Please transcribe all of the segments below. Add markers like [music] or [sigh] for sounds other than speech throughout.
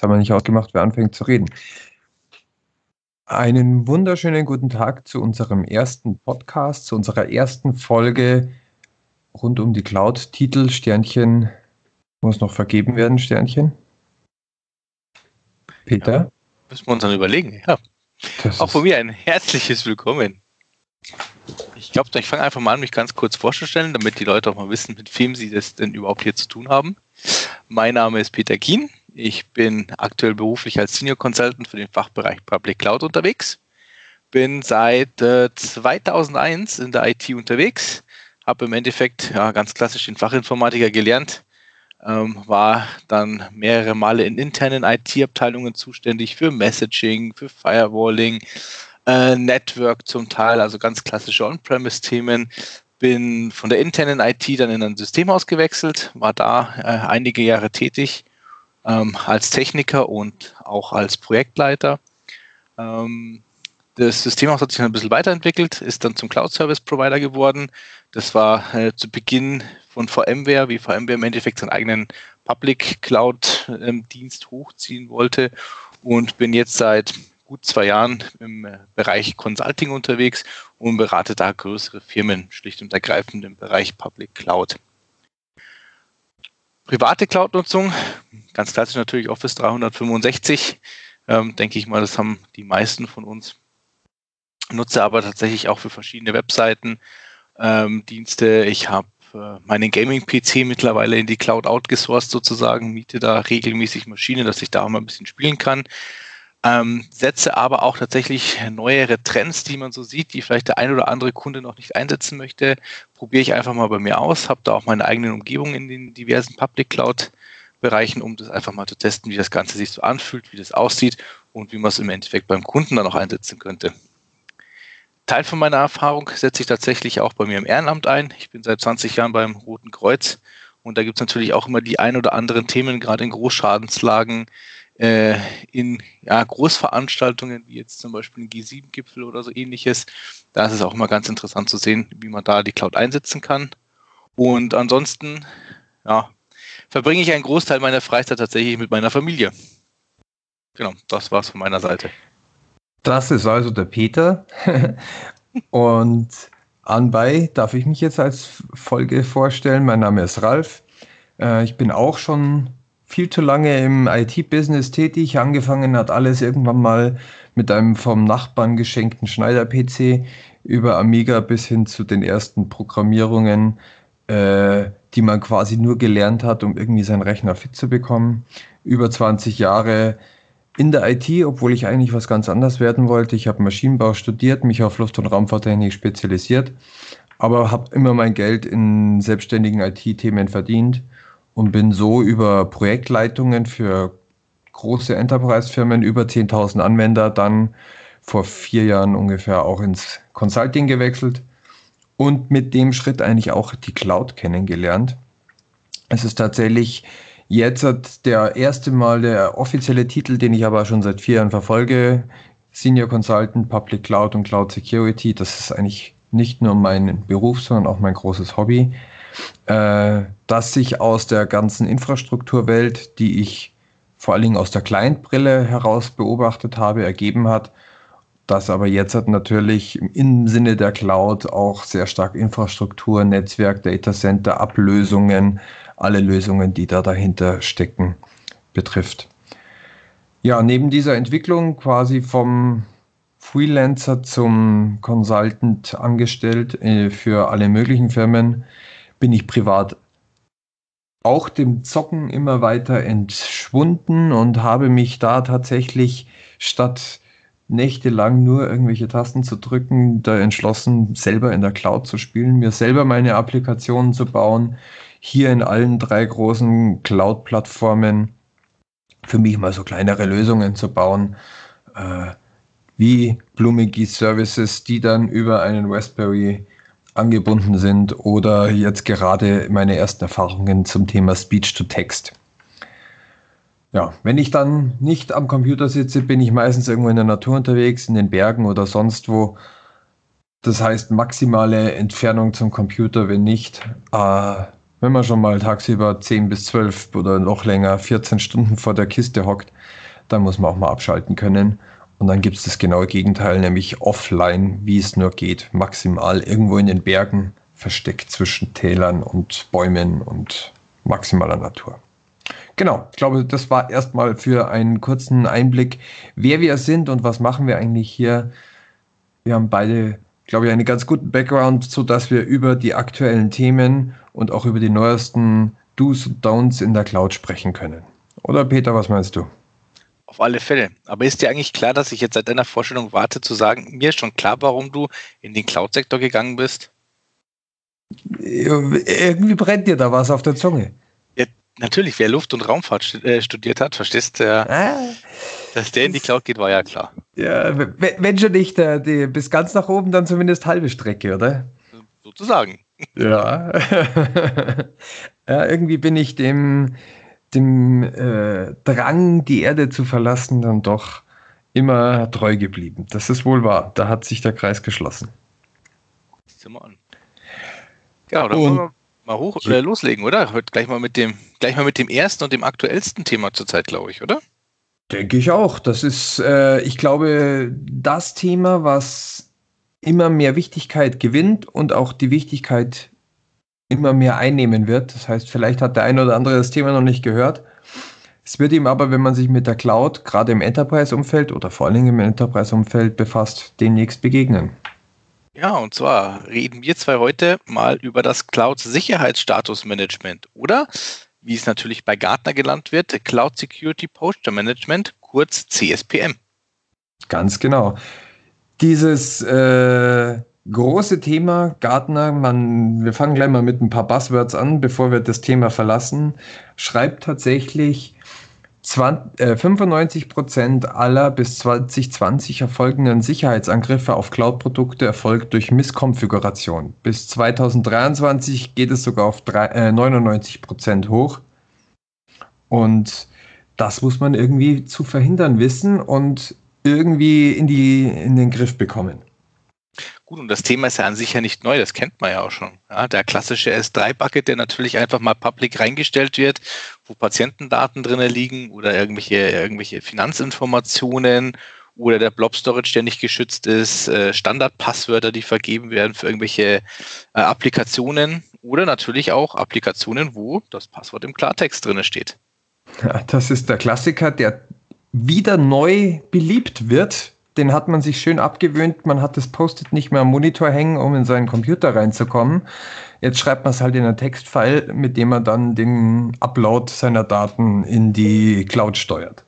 Jetzt haben wir nicht ausgemacht, wer anfängt zu reden. Einen wunderschönen guten Tag zu unserem ersten Podcast, zu unserer ersten Folge rund um die Cloud. Titel Sternchen muss noch vergeben werden, Sternchen. Peter? Ja, müssen wir uns dann überlegen, ja. Das Auch von mir ein herzliches Willkommen. Ich glaube, ich fange einfach mal an, mich ganz kurz vorzustellen, damit die Leute auch mal wissen, mit wem sie das denn überhaupt hier zu tun haben. Mein Name ist Peter Kien. Ich bin aktuell beruflich als Senior Consultant für den Fachbereich Public Cloud unterwegs. Bin seit äh, 2001 in der IT unterwegs. Habe im Endeffekt ja, ganz klassisch den Fachinformatiker gelernt. Ähm, war dann mehrere Male in internen IT-Abteilungen zuständig für Messaging, für Firewalling, äh, Network zum Teil, also ganz klassische On-Premise-Themen. Bin von der internen IT dann in ein Systemhaus gewechselt, war da äh, einige Jahre tätig ähm, als Techniker und auch als Projektleiter. Ähm, das Systemhaus hat sich ein bisschen weiterentwickelt, ist dann zum Cloud Service Provider geworden. Das war äh, zu Beginn von VMware, wie VMware im Endeffekt seinen eigenen Public Cloud ähm, Dienst hochziehen wollte und bin jetzt seit gut zwei Jahren im äh, Bereich Consulting unterwegs und berate da größere Firmen, schlicht und ergreifend im Bereich Public Cloud. Private Cloud-Nutzung, ganz klassisch natürlich Office 365, ähm, denke ich mal, das haben die meisten von uns. Nutze aber tatsächlich auch für verschiedene Webseiten, ähm, Dienste. Ich habe äh, meinen Gaming-PC mittlerweile in die Cloud outgesourced sozusagen, miete da regelmäßig Maschinen, dass ich da auch mal ein bisschen spielen kann. Ähm, setze aber auch tatsächlich neuere Trends, die man so sieht, die vielleicht der ein oder andere Kunde noch nicht einsetzen möchte, probiere ich einfach mal bei mir aus, habe da auch meine eigenen Umgebungen in den diversen Public Cloud Bereichen, um das einfach mal zu testen, wie das Ganze sich so anfühlt, wie das aussieht und wie man es im Endeffekt beim Kunden dann auch einsetzen könnte. Teil von meiner Erfahrung setze ich tatsächlich auch bei mir im Ehrenamt ein. Ich bin seit 20 Jahren beim Roten Kreuz und da gibt es natürlich auch immer die ein oder anderen Themen, gerade in Großschadenslagen, äh, in ja, Großveranstaltungen, wie jetzt zum Beispiel ein G7-Gipfel oder so ähnliches. Da ist es auch immer ganz interessant zu sehen, wie man da die Cloud einsetzen kann. Und ansonsten, ja, verbringe ich einen Großteil meiner Freizeit tatsächlich mit meiner Familie. Genau, das war's von meiner Seite. Das ist also der Peter. [laughs] Und anbei darf ich mich jetzt als Folge vorstellen. Mein Name ist Ralf. Äh, ich bin auch schon viel zu lange im IT-Business tätig. Angefangen hat alles irgendwann mal mit einem vom Nachbarn geschenkten Schneider-PC über Amiga bis hin zu den ersten Programmierungen, äh, die man quasi nur gelernt hat, um irgendwie seinen Rechner fit zu bekommen. Über 20 Jahre in der IT, obwohl ich eigentlich was ganz anderes werden wollte. Ich habe Maschinenbau studiert, mich auf Luft- und Raumfahrttechnik spezialisiert, aber habe immer mein Geld in selbstständigen IT-Themen verdient und bin so über Projektleitungen für große Enterprise-Firmen, über 10.000 Anwender, dann vor vier Jahren ungefähr auch ins Consulting gewechselt und mit dem Schritt eigentlich auch die Cloud kennengelernt. Es ist tatsächlich jetzt der erste Mal der offizielle Titel, den ich aber schon seit vier Jahren verfolge, Senior Consultant Public Cloud und Cloud Security. Das ist eigentlich nicht nur mein Beruf, sondern auch mein großes Hobby äh, das sich aus der ganzen Infrastrukturwelt, die ich vor allen Dingen aus der Client-Brille heraus beobachtet habe, ergeben hat, dass aber jetzt hat natürlich im Sinne der Cloud auch sehr stark Infrastruktur, Netzwerk, Datacenter, Ablösungen, alle Lösungen, die da dahinter stecken, betrifft. Ja, neben dieser Entwicklung quasi vom Freelancer zum Consultant angestellt äh, für alle möglichen Firmen, bin ich privat auch dem Zocken immer weiter entschwunden und habe mich da tatsächlich statt nächtelang nur irgendwelche Tasten zu drücken, da entschlossen, selber in der Cloud zu spielen, mir selber meine Applikationen zu bauen, hier in allen drei großen Cloud-Plattformen für mich mal so kleinere Lösungen zu bauen, äh, wie blumige Services, die dann über einen Raspberry angebunden sind oder jetzt gerade meine ersten Erfahrungen zum Thema Speech to Text. Ja, wenn ich dann nicht am Computer sitze, bin ich meistens irgendwo in der Natur unterwegs, in den Bergen oder sonst wo. Das heißt maximale Entfernung zum Computer, wenn nicht äh, Wenn man schon mal tagsüber 10 bis 12 oder noch länger 14 Stunden vor der Kiste hockt, dann muss man auch mal abschalten können. Und dann gibt es das genaue Gegenteil, nämlich offline, wie es nur geht, maximal irgendwo in den Bergen, versteckt zwischen Tälern und Bäumen und maximaler Natur. Genau, ich glaube, das war erstmal für einen kurzen Einblick, wer wir sind und was machen wir eigentlich hier. Wir haben beide, glaube ich, einen ganz guten Background, sodass wir über die aktuellen Themen und auch über die neuesten Do's und Don'ts in der Cloud sprechen können. Oder Peter, was meinst du? Auf alle Fälle. Aber ist dir eigentlich klar, dass ich jetzt seit deiner Vorstellung warte zu sagen, mir ist schon klar, warum du in den Cloud-Sektor gegangen bist? Irgendwie brennt dir da was auf der Zunge. Ja, natürlich, wer Luft- und Raumfahrt äh, studiert hat, verstehst du, äh, ah, dass der in die Cloud geht, war ja klar. Ja, wenn schon nicht die, bis ganz nach oben, dann zumindest halbe Strecke, oder? Sozusagen. Ja. [laughs] ja irgendwie bin ich dem, dem äh, Drang, die Erde zu verlassen, dann doch immer treu geblieben. Das ist wohl wahr. Da hat sich der Kreis geschlossen. Sieh mal an. Ja, dann wollen wir mal hoch, äh, loslegen, oder? Heute gleich mal mit dem, gleich mal mit dem ersten und dem aktuellsten Thema zurzeit, glaube ich, oder? Denke ich auch. Das ist, äh, ich glaube, das Thema, was immer mehr Wichtigkeit gewinnt und auch die Wichtigkeit immer mehr einnehmen wird. Das heißt, vielleicht hat der eine oder andere das Thema noch nicht gehört. Es wird ihm aber, wenn man sich mit der Cloud gerade im Enterprise-Umfeld oder vor allen Dingen im Enterprise-Umfeld befasst, demnächst begegnen. Ja, und zwar reden wir zwei heute mal über das Cloud-Sicherheitsstatusmanagement oder, wie es natürlich bei Gartner genannt wird, Cloud Security Posture Management, kurz CSPM. Ganz genau. Dieses äh, große Thema Gartner, man, wir fangen gleich mal mit ein paar Buzzwords an, bevor wir das Thema verlassen, schreibt tatsächlich 20, äh, 95 Prozent aller bis 2020 erfolgenden Sicherheitsangriffe auf Cloud-Produkte erfolgt durch Misskonfiguration. Bis 2023 geht es sogar auf drei, äh, 99 Prozent hoch. Und das muss man irgendwie zu verhindern wissen und irgendwie in, die, in den Griff bekommen. Gut, und das Thema ist ja an sich ja nicht neu, das kennt man ja auch schon. Ja, der klassische S3-Bucket, der natürlich einfach mal public reingestellt wird, wo Patientendaten drin liegen oder irgendwelche, irgendwelche Finanzinformationen oder der Blob-Storage, der nicht geschützt ist, äh, Standardpasswörter, die vergeben werden für irgendwelche äh, Applikationen oder natürlich auch Applikationen, wo das Passwort im Klartext drin steht. Ja, das ist der Klassiker, der wieder neu beliebt wird den hat man sich schön abgewöhnt. Man hat das Post-it nicht mehr am Monitor hängen, um in seinen Computer reinzukommen. Jetzt schreibt man es halt in einen Textfile, mit dem man dann den Upload seiner Daten in die Cloud steuert.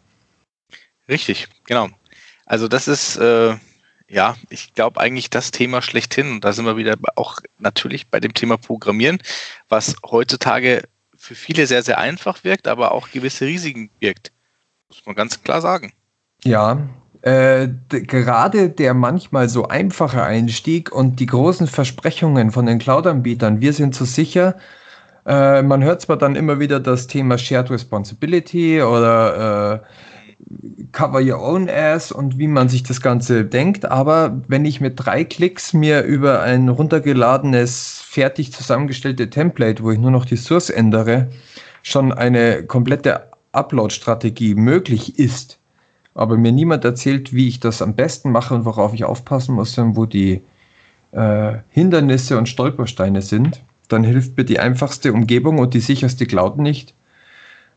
Richtig, genau. Also das ist, äh, ja, ich glaube eigentlich das Thema schlechthin. Und da sind wir wieder auch natürlich bei dem Thema Programmieren, was heutzutage für viele sehr, sehr einfach wirkt, aber auch gewisse Risiken birgt. Muss man ganz klar sagen. Ja, äh, gerade der manchmal so einfache Einstieg und die großen Versprechungen von den Cloud-Anbietern, wir sind so sicher, äh, man hört zwar dann immer wieder das Thema Shared Responsibility oder äh, Cover Your Own Ass und wie man sich das Ganze denkt, aber wenn ich mit drei Klicks mir über ein runtergeladenes, fertig zusammengestellte Template, wo ich nur noch die Source ändere, schon eine komplette Upload-Strategie möglich ist, aber mir niemand erzählt, wie ich das am besten mache und worauf ich aufpassen muss und wo die äh, Hindernisse und Stolpersteine sind, dann hilft mir die einfachste Umgebung und die sicherste Cloud nicht,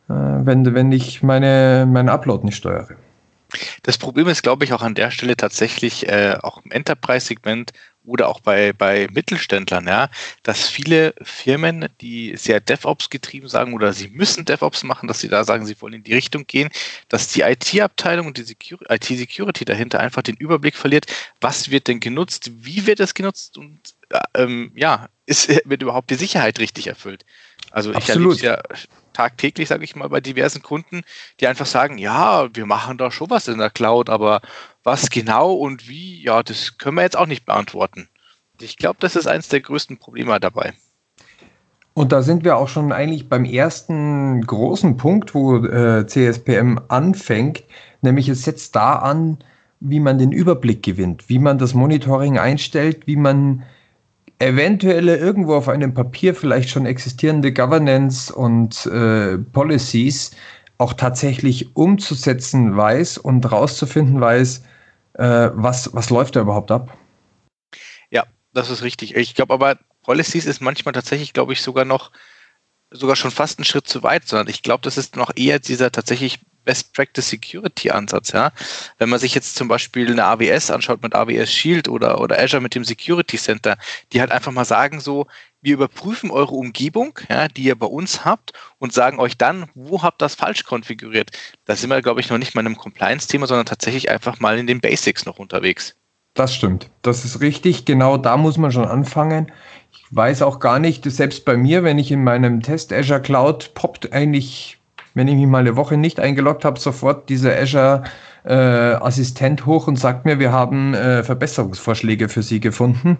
äh, wenn, wenn ich meine, meinen Upload nicht steuere. Das Problem ist, glaube ich, auch an der Stelle tatsächlich äh, auch im Enterprise-Segment oder auch bei, bei Mittelständlern, ja, dass viele Firmen, die sehr DevOps getrieben sagen oder sie müssen DevOps machen, dass sie da sagen, sie wollen in die Richtung gehen, dass die IT-Abteilung und die IT-Security dahinter einfach den Überblick verliert, was wird denn genutzt, wie wird es genutzt und äh, ähm, ja, ist, wird überhaupt die Sicherheit richtig erfüllt. Also ich erlebe ja tagtäglich, sage ich mal, bei diversen Kunden, die einfach sagen, ja, wir machen da schon was in der Cloud, aber was genau und wie, ja, das können wir jetzt auch nicht beantworten. Ich glaube, das ist eines der größten Probleme dabei. Und da sind wir auch schon eigentlich beim ersten großen Punkt, wo äh, CSPM anfängt, nämlich es setzt da an, wie man den Überblick gewinnt, wie man das Monitoring einstellt, wie man eventuelle irgendwo auf einem Papier vielleicht schon existierende Governance und äh, Policies auch tatsächlich umzusetzen weiß und rauszufinden weiß, äh, was, was läuft da überhaupt ab. Ja, das ist richtig. Ich glaube aber, Policies ist manchmal tatsächlich, glaube ich, sogar noch sogar schon fast einen Schritt zu weit, sondern ich glaube, das ist noch eher dieser tatsächlich Best Practice Security Ansatz, ja. Wenn man sich jetzt zum Beispiel eine AWS anschaut mit AWS Shield oder, oder Azure mit dem Security Center, die halt einfach mal sagen so, wir überprüfen eure Umgebung, ja, die ihr bei uns habt und sagen euch dann, wo habt ihr das falsch konfiguriert. Da sind wir, glaube ich, noch nicht mal in einem Compliance-Thema, sondern tatsächlich einfach mal in den Basics noch unterwegs. Das stimmt. Das ist richtig. Genau da muss man schon anfangen. Ich weiß auch gar nicht, selbst bei mir, wenn ich in meinem Test Azure Cloud poppt eigentlich wenn ich mich mal eine Woche nicht eingeloggt habe, sofort dieser Azure äh, Assistent hoch und sagt mir, wir haben äh, Verbesserungsvorschläge für Sie gefunden.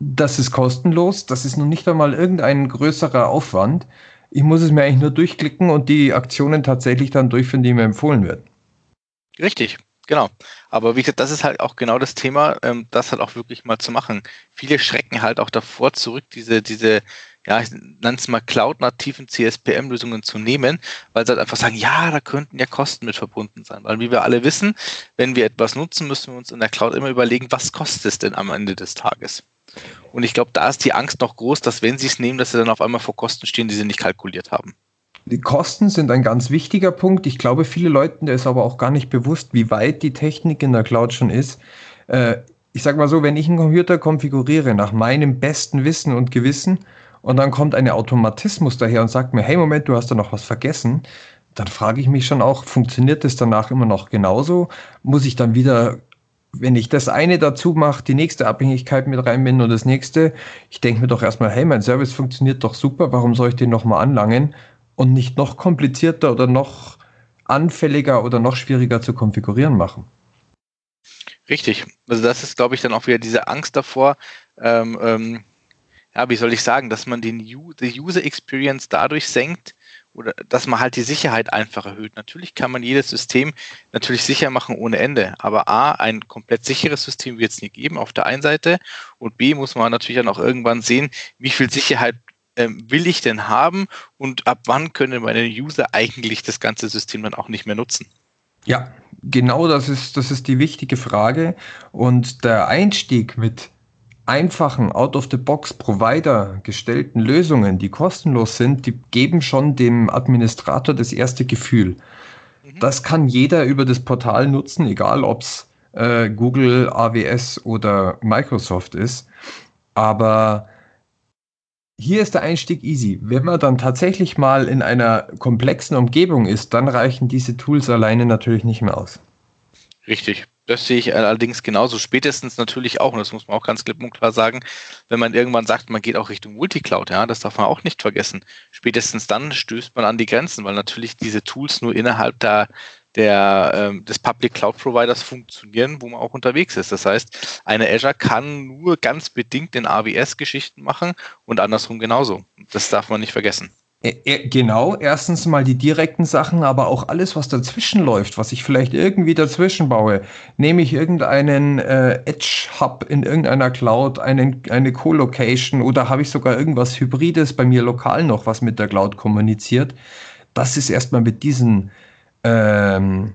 Das ist kostenlos, das ist noch nicht einmal irgendein größerer Aufwand. Ich muss es mir eigentlich nur durchklicken und die Aktionen tatsächlich dann durchführen, die mir empfohlen werden. Richtig, Genau. Aber wie gesagt, das ist halt auch genau das Thema, ähm, das halt auch wirklich mal zu machen. Viele schrecken halt auch davor zurück, diese, diese ja, ich nenne es mal cloud-nativen CSPM-Lösungen zu nehmen, weil sie halt einfach sagen, ja, da könnten ja Kosten mit verbunden sein. Weil wie wir alle wissen, wenn wir etwas nutzen, müssen wir uns in der Cloud immer überlegen, was kostet es denn am Ende des Tages? Und ich glaube, da ist die Angst noch groß, dass wenn sie es nehmen, dass sie dann auf einmal vor Kosten stehen, die sie nicht kalkuliert haben. Die Kosten sind ein ganz wichtiger Punkt. Ich glaube, viele Leuten ist aber auch gar nicht bewusst, wie weit die Technik in der Cloud schon ist. Äh, ich sage mal so, wenn ich einen Computer konfiguriere nach meinem besten Wissen und Gewissen und dann kommt ein Automatismus daher und sagt mir, hey Moment, du hast da noch was vergessen, dann frage ich mich schon auch, funktioniert das danach immer noch genauso? Muss ich dann wieder, wenn ich das eine dazu mache, die nächste Abhängigkeit mit reinbinden und das nächste? Ich denke mir doch erstmal, hey, mein Service funktioniert doch super, warum soll ich den nochmal anlangen und nicht noch komplizierter oder noch anfälliger oder noch schwieriger zu konfigurieren machen? Richtig. Also das ist, glaube ich, dann auch wieder diese Angst davor, ähm, ähm, ja, wie soll ich sagen, dass man den die User Experience dadurch senkt oder dass man halt die Sicherheit einfach erhöht. Natürlich kann man jedes System natürlich sicher machen ohne Ende, aber A, ein komplett sicheres System wird es nie geben auf der einen Seite und B, muss man natürlich dann auch irgendwann sehen, wie viel Sicherheit ähm, will ich denn haben und ab wann können meine User eigentlich das ganze System dann auch nicht mehr nutzen. Ja, genau das ist, das ist die wichtige Frage. Und der Einstieg mit einfachen Out-of-the-Box-Provider gestellten Lösungen, die kostenlos sind, die geben schon dem Administrator das erste Gefühl. Mhm. Das kann jeder über das Portal nutzen, egal ob es äh, Google, AWS oder Microsoft ist. Aber hier ist der Einstieg easy. Wenn man dann tatsächlich mal in einer komplexen Umgebung ist, dann reichen diese Tools alleine natürlich nicht mehr aus. Richtig. Das sehe ich allerdings genauso. Spätestens natürlich auch, und das muss man auch ganz klipp und klar sagen, wenn man irgendwann sagt, man geht auch Richtung Multicloud, ja, das darf man auch nicht vergessen. Spätestens dann stößt man an die Grenzen, weil natürlich diese Tools nur innerhalb der, der, ähm, des Public Cloud Providers funktionieren, wo man auch unterwegs ist. Das heißt, eine Azure kann nur ganz bedingt in AWS-Geschichten machen und andersrum genauso. Das darf man nicht vergessen. Genau, erstens mal die direkten Sachen, aber auch alles, was dazwischen läuft, was ich vielleicht irgendwie dazwischen baue. Nehme ich irgendeinen äh, Edge-Hub in irgendeiner Cloud, einen, eine Co-Location oder habe ich sogar irgendwas Hybrides bei mir lokal noch, was mit der Cloud kommuniziert. Das ist erstmal mit diesen ähm,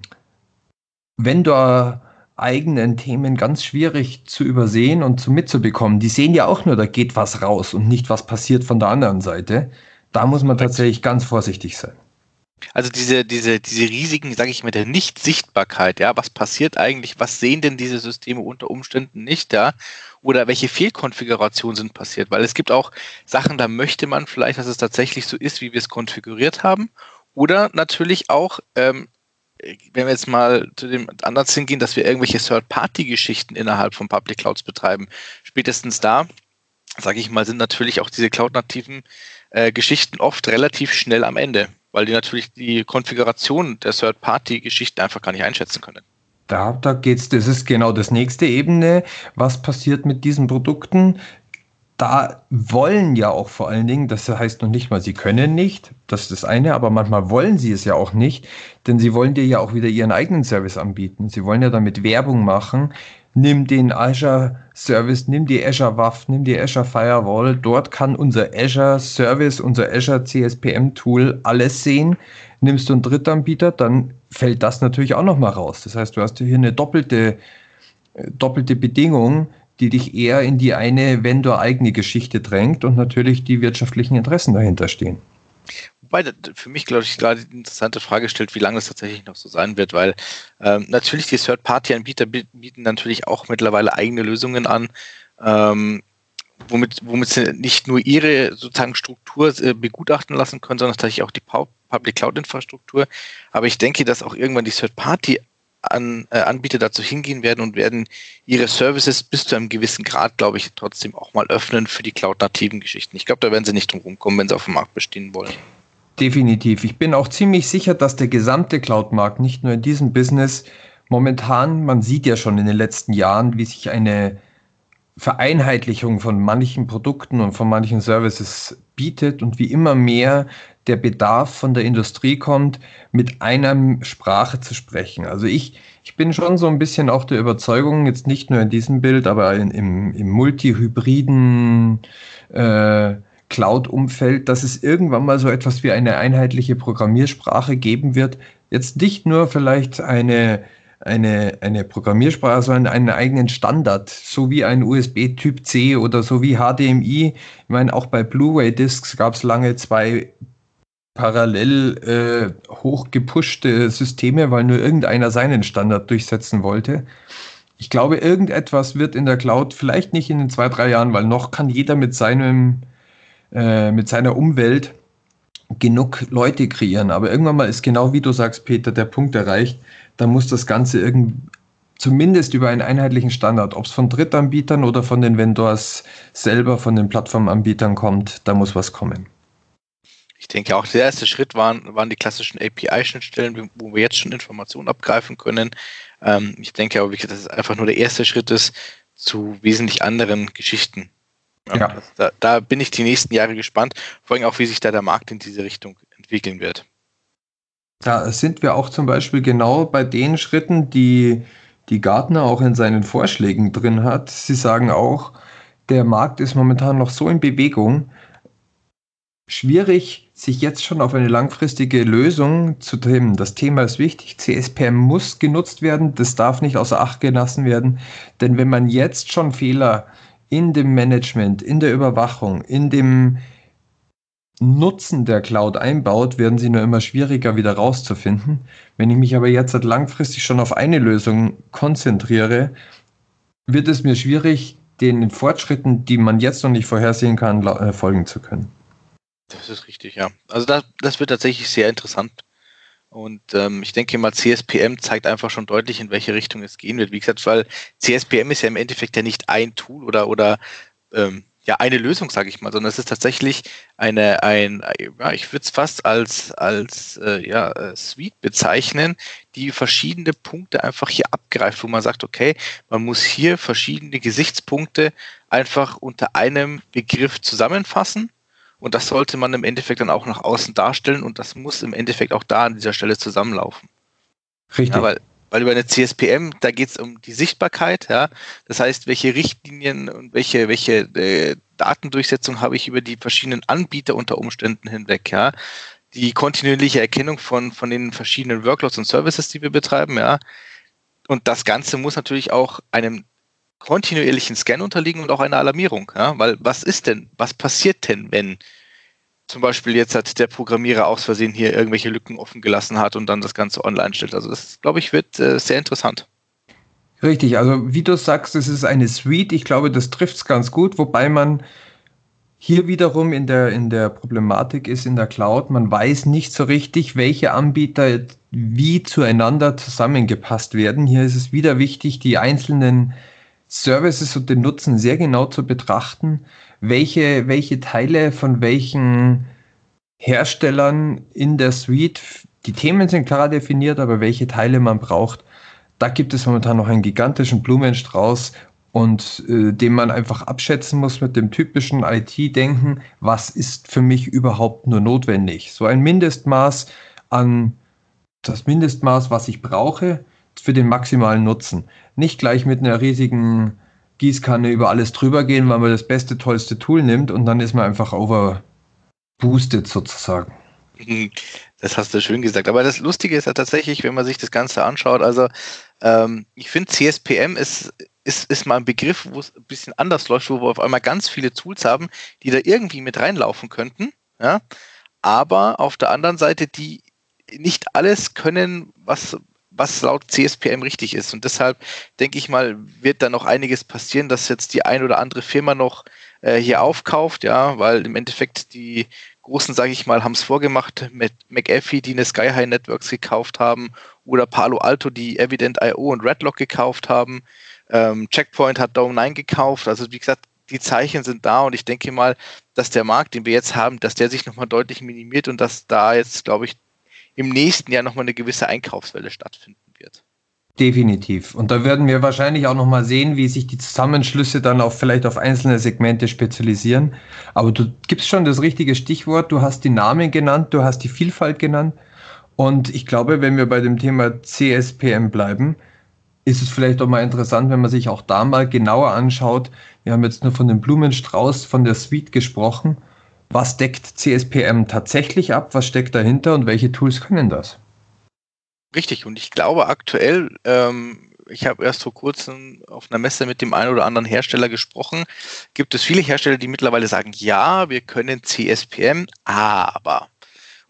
Vendor eigenen Themen ganz schwierig zu übersehen und zu mitzubekommen. Die sehen ja auch nur, da geht was raus und nicht was passiert von der anderen Seite. Da muss man tatsächlich ganz vorsichtig sein. Also diese, diese, diese Risiken, sage ich mal, der Nicht-Sichtbarkeit, ja, was passiert eigentlich, was sehen denn diese Systeme unter Umständen nicht da? Oder welche Fehlkonfigurationen sind passiert? Weil es gibt auch Sachen, da möchte man vielleicht, dass es tatsächlich so ist, wie wir es konfiguriert haben. Oder natürlich auch, ähm, wenn wir jetzt mal zu dem Ansatz hingehen, dass wir irgendwelche Third-Party-Geschichten innerhalb von Public Clouds betreiben. Spätestens da, sage ich mal, sind natürlich auch diese Cloud-nativen äh, Geschichten oft relativ schnell am Ende, weil die natürlich die Konfiguration der Third-Party-Geschichten einfach gar nicht einschätzen können. Da, da geht's, das ist genau das nächste Ebene. Was passiert mit diesen Produkten? Da wollen ja auch vor allen Dingen, das heißt noch nicht mal, sie können nicht, das ist das eine, aber manchmal wollen sie es ja auch nicht, denn sie wollen dir ja auch wieder ihren eigenen Service anbieten. Sie wollen ja damit Werbung machen, nimm den Azure Service, nimm die Azure WAF, nimm die Azure Firewall. Dort kann unser Azure Service, unser Azure CSPM Tool alles sehen. Nimmst du einen Drittanbieter, dann fällt das natürlich auch nochmal raus. Das heißt, du hast hier eine doppelte, doppelte Bedingung, die dich eher in die eine Vendor-eigene Geschichte drängt und natürlich die wirtschaftlichen Interessen dahinter stehen. Wobei für mich, glaube ich, gerade die interessante Frage stellt, wie lange es tatsächlich noch so sein wird, weil ähm, natürlich die Third-Party-Anbieter bieten natürlich auch mittlerweile eigene Lösungen an, ähm, womit, womit sie nicht nur ihre sozusagen Struktur äh, begutachten lassen können, sondern tatsächlich auch die Public Cloud-Infrastruktur. Aber ich denke, dass auch irgendwann die Third-Party an, äh, Anbieter dazu hingehen werden und werden ihre Services bis zu einem gewissen Grad, glaube ich, trotzdem auch mal öffnen für die Cloud-nativen Geschichten. Ich glaube, da werden sie nicht drum rumkommen, wenn sie auf dem Markt bestehen wollen. Definitiv. Ich bin auch ziemlich sicher, dass der gesamte Cloud-Markt, nicht nur in diesem Business, momentan, man sieht ja schon in den letzten Jahren, wie sich eine Vereinheitlichung von manchen Produkten und von manchen Services bietet und wie immer mehr der Bedarf von der Industrie kommt, mit einer Sprache zu sprechen. Also ich, ich bin schon so ein bisschen auch der Überzeugung, jetzt nicht nur in diesem Bild, aber in, im, im multihybriden äh, Cloud-Umfeld, dass es irgendwann mal so etwas wie eine einheitliche Programmiersprache geben wird. Jetzt nicht nur vielleicht eine eine, eine Programmiersprache, sondern einen eigenen Standard, so wie ein USB Typ C oder so wie HDMI. Ich meine, auch bei Blu-ray-Discs gab es lange zwei parallel äh, hochgepushte Systeme, weil nur irgendeiner seinen Standard durchsetzen wollte. Ich glaube, irgendetwas wird in der Cloud, vielleicht nicht in den zwei, drei Jahren, weil noch kann jeder mit seinem, äh, mit seiner Umwelt genug Leute kreieren. Aber irgendwann mal ist genau wie du sagst, Peter, der Punkt erreicht, da muss das Ganze irgend, zumindest über einen einheitlichen Standard, ob es von Drittanbietern oder von den Vendors selber, von den Plattformanbietern kommt, da muss was kommen. Ich denke auch, der erste Schritt waren, waren die klassischen API-Schnittstellen, wo wir jetzt schon Informationen abgreifen können. Ähm, ich denke aber, dass es einfach nur der erste Schritt ist zu wesentlich anderen Geschichten. Ja. Da, da, bin ich die nächsten Jahre gespannt, vor allem auch, wie sich da der Markt in diese Richtung entwickeln wird. Da sind wir auch zum Beispiel genau bei den Schritten, die, die Gartner auch in seinen Vorschlägen drin hat. Sie sagen auch, der Markt ist momentan noch so in Bewegung. Schwierig, sich jetzt schon auf eine langfristige Lösung zu nehmen. Das Thema ist wichtig. CSPM muss genutzt werden. Das darf nicht außer Acht gelassen werden. Denn wenn man jetzt schon Fehler in dem Management, in der Überwachung, in dem Nutzen der Cloud einbaut, werden sie nur immer schwieriger wieder rauszufinden. Wenn ich mich aber jetzt halt langfristig schon auf eine Lösung konzentriere, wird es mir schwierig, den Fortschritten, die man jetzt noch nicht vorhersehen kann, äh, folgen zu können. Das ist richtig, ja. Also das, das wird tatsächlich sehr interessant. Und ähm, ich denke mal, CSPM zeigt einfach schon deutlich, in welche Richtung es gehen wird. Wie gesagt, weil CSPM ist ja im Endeffekt ja nicht ein Tool oder, oder ähm, ja eine Lösung, sage ich mal, sondern es ist tatsächlich eine, ein, ja, ich würde es fast als, als äh, ja, äh, Suite bezeichnen, die verschiedene Punkte einfach hier abgreift, wo man sagt, okay, man muss hier verschiedene Gesichtspunkte einfach unter einem Begriff zusammenfassen. Und das sollte man im Endeffekt dann auch nach außen darstellen und das muss im Endeffekt auch da an dieser Stelle zusammenlaufen. Richtig. Ja, weil weil über eine CSPM, da geht es um die Sichtbarkeit, ja. Das heißt, welche Richtlinien und welche, welche äh, Datendurchsetzung habe ich über die verschiedenen Anbieter unter Umständen hinweg, ja. Die kontinuierliche Erkennung von, von den verschiedenen Workloads und Services, die wir betreiben, ja. Und das Ganze muss natürlich auch einem kontinuierlichen Scan unterliegen und auch einer Alarmierung, ja. Weil was ist denn, was passiert denn, wenn zum Beispiel jetzt hat der Programmierer aus Versehen hier irgendwelche Lücken offen gelassen hat und dann das Ganze online stellt. Also das, glaube ich, wird äh, sehr interessant. Richtig, also wie du sagst, es ist eine Suite. Ich glaube, das trifft es ganz gut, wobei man hier wiederum in der, in der Problematik ist in der Cloud, man weiß nicht so richtig, welche Anbieter wie zueinander zusammengepasst werden. Hier ist es wieder wichtig, die einzelnen Services und den Nutzen sehr genau zu betrachten welche, welche Teile von welchen Herstellern in der Suite, die Themen sind klar definiert, aber welche Teile man braucht, da gibt es momentan noch einen gigantischen Blumenstrauß und äh, den man einfach abschätzen muss mit dem typischen IT-Denken, was ist für mich überhaupt nur notwendig. So ein Mindestmaß an das Mindestmaß, was ich brauche, für den maximalen Nutzen. Nicht gleich mit einer riesigen Gießkanne über alles drüber gehen, weil man das beste, tollste Tool nimmt und dann ist man einfach overboosted sozusagen. Das hast du schön gesagt. Aber das Lustige ist ja tatsächlich, wenn man sich das Ganze anschaut, also ähm, ich finde CSPM ist, ist, ist mal ein Begriff, wo es ein bisschen anders läuft, wo wir auf einmal ganz viele Tools haben, die da irgendwie mit reinlaufen könnten. Ja? Aber auf der anderen Seite, die nicht alles können, was, was laut CSPM richtig ist. Und deshalb denke ich mal, wird da noch einiges passieren, dass jetzt die ein oder andere Firma noch äh, hier aufkauft, ja, weil im Endeffekt die Großen, sage ich mal, haben es vorgemacht mit McAfee, die eine Sky High Networks gekauft haben, oder Palo Alto, die Evident.io und Redlock gekauft haben. Ähm, Checkpoint hat Dome9 gekauft. Also wie gesagt, die Zeichen sind da und ich denke mal, dass der Markt, den wir jetzt haben, dass der sich nochmal deutlich minimiert und dass da jetzt, glaube ich, im nächsten Jahr nochmal eine gewisse Einkaufswelle stattfinden wird. Definitiv. Und da werden wir wahrscheinlich auch nochmal sehen, wie sich die Zusammenschlüsse dann auch vielleicht auf einzelne Segmente spezialisieren. Aber du gibst schon das richtige Stichwort. Du hast die Namen genannt, du hast die Vielfalt genannt. Und ich glaube, wenn wir bei dem Thema CSPM bleiben, ist es vielleicht auch mal interessant, wenn man sich auch da mal genauer anschaut. Wir haben jetzt nur von dem Blumenstrauß, von der Suite gesprochen. Was deckt CSPM tatsächlich ab? Was steckt dahinter und welche Tools können das? Richtig, und ich glaube aktuell, ähm, ich habe erst vor kurzem auf einer Messe mit dem einen oder anderen Hersteller gesprochen, gibt es viele Hersteller, die mittlerweile sagen, ja, wir können CSPM, aber.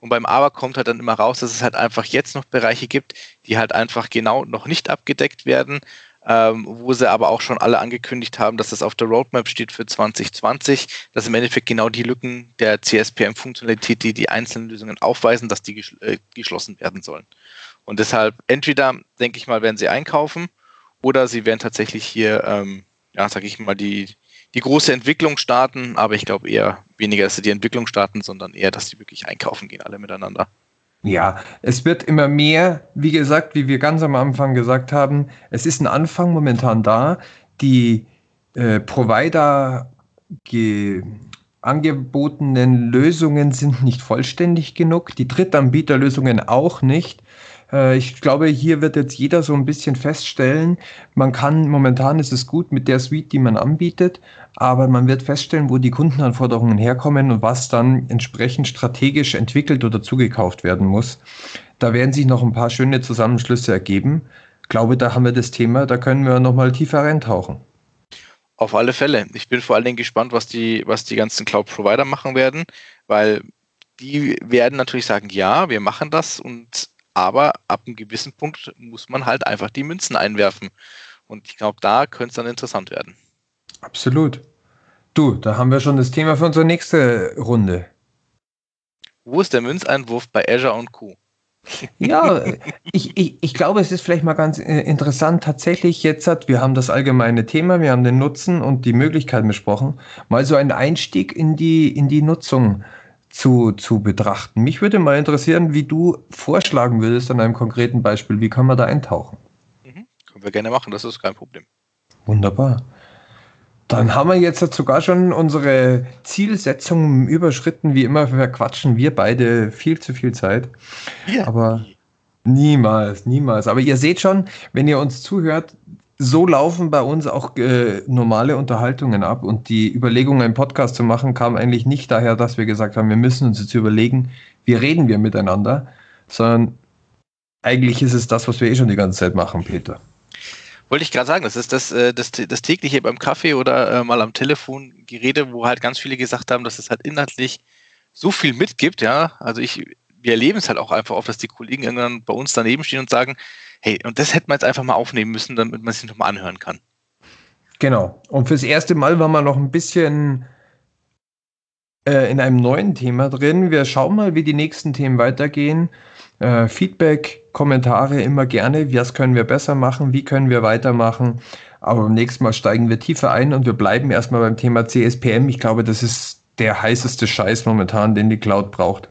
Und beim Aber kommt halt dann immer raus, dass es halt einfach jetzt noch Bereiche gibt, die halt einfach genau noch nicht abgedeckt werden ähm, wo sie aber auch schon alle angekündigt haben, dass das auf der Roadmap steht für 2020, dass im Endeffekt genau die Lücken der CSPM-Funktionalität, die die einzelnen Lösungen aufweisen, dass die äh, geschlossen werden sollen. Und deshalb entweder, denke ich mal, werden sie einkaufen oder sie werden tatsächlich hier, ähm, ja, sag ich mal, die, die große Entwicklung starten, aber ich glaube eher weniger, dass sie die Entwicklung starten, sondern eher, dass sie wirklich einkaufen gehen, alle miteinander. Ja, es wird immer mehr, wie gesagt, wie wir ganz am Anfang gesagt haben, es ist ein Anfang momentan da. Die äh, Provider angebotenen Lösungen sind nicht vollständig genug, die Drittanbieterlösungen auch nicht. Äh, ich glaube, hier wird jetzt jeder so ein bisschen feststellen, man kann, momentan ist es gut mit der Suite, die man anbietet, aber man wird feststellen, wo die Kundenanforderungen herkommen und was dann entsprechend strategisch entwickelt oder zugekauft werden muss. Da werden sich noch ein paar schöne Zusammenschlüsse ergeben. Ich glaube, da haben wir das Thema, da können wir nochmal tiefer reintauchen. Auf alle Fälle. Ich bin vor allen Dingen gespannt, was die, was die ganzen Cloud-Provider machen werden, weil die werden natürlich sagen, ja, wir machen das und aber ab einem gewissen Punkt muss man halt einfach die Münzen einwerfen. Und ich glaube, da könnte es dann interessant werden. Absolut. Du, da haben wir schon das Thema für unsere nächste Runde. Wo ist der Münzeinwurf bei Azure und Co? Ja, [laughs] ich, ich, ich glaube, es ist vielleicht mal ganz äh, interessant, tatsächlich jetzt hat, wir haben das allgemeine Thema, wir haben den Nutzen und die Möglichkeiten besprochen, mal so einen Einstieg in die, in die Nutzung zu, zu betrachten. Mich würde mal interessieren, wie du vorschlagen würdest an einem konkreten Beispiel. Wie kann man da eintauchen? Mhm. Können wir gerne machen, das ist kein Problem. Wunderbar. Dann haben wir jetzt sogar schon unsere Zielsetzung überschritten. Wie immer verquatschen wir beide viel zu viel Zeit. Ja. Aber niemals, niemals. Aber ihr seht schon, wenn ihr uns zuhört, so laufen bei uns auch äh, normale Unterhaltungen ab. Und die Überlegung, einen Podcast zu machen, kam eigentlich nicht daher, dass wir gesagt haben, wir müssen uns jetzt überlegen, wie reden wir miteinander, sondern eigentlich ist es das, was wir eh schon die ganze Zeit machen, Peter. Wollte ich gerade sagen, das ist das, äh, das, das tägliche beim Kaffee oder äh, mal am Telefon Gerede, wo halt ganz viele gesagt haben, dass es halt inhaltlich so viel mitgibt, ja. Also ich, wir erleben es halt auch einfach oft, dass die Kollegen irgendwann bei uns daneben stehen und sagen, hey, und das hätte man jetzt einfach mal aufnehmen müssen, damit man sich nochmal anhören kann. Genau. Und fürs erste Mal waren wir noch ein bisschen äh, in einem neuen Thema drin. Wir schauen mal, wie die nächsten Themen weitergehen. Äh, Feedback, Kommentare immer gerne. Was können wir besser machen? Wie können wir weitermachen? Aber beim nächsten Mal steigen wir tiefer ein und wir bleiben erstmal beim Thema CSPM. Ich glaube, das ist der heißeste Scheiß momentan, den die Cloud braucht.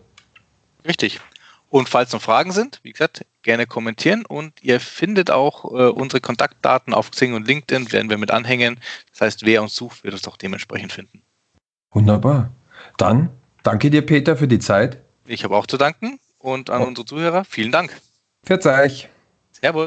Richtig. Und falls noch Fragen sind, wie gesagt, gerne kommentieren und ihr findet auch äh, unsere Kontaktdaten auf Xing und LinkedIn, werden wir mit anhängen. Das heißt, wer uns sucht, wird uns auch dementsprechend finden. Wunderbar. Dann danke dir, Peter, für die Zeit. Ich habe auch zu danken und an oh. unsere Zuhörer vielen Dank. Verzeih. Servus.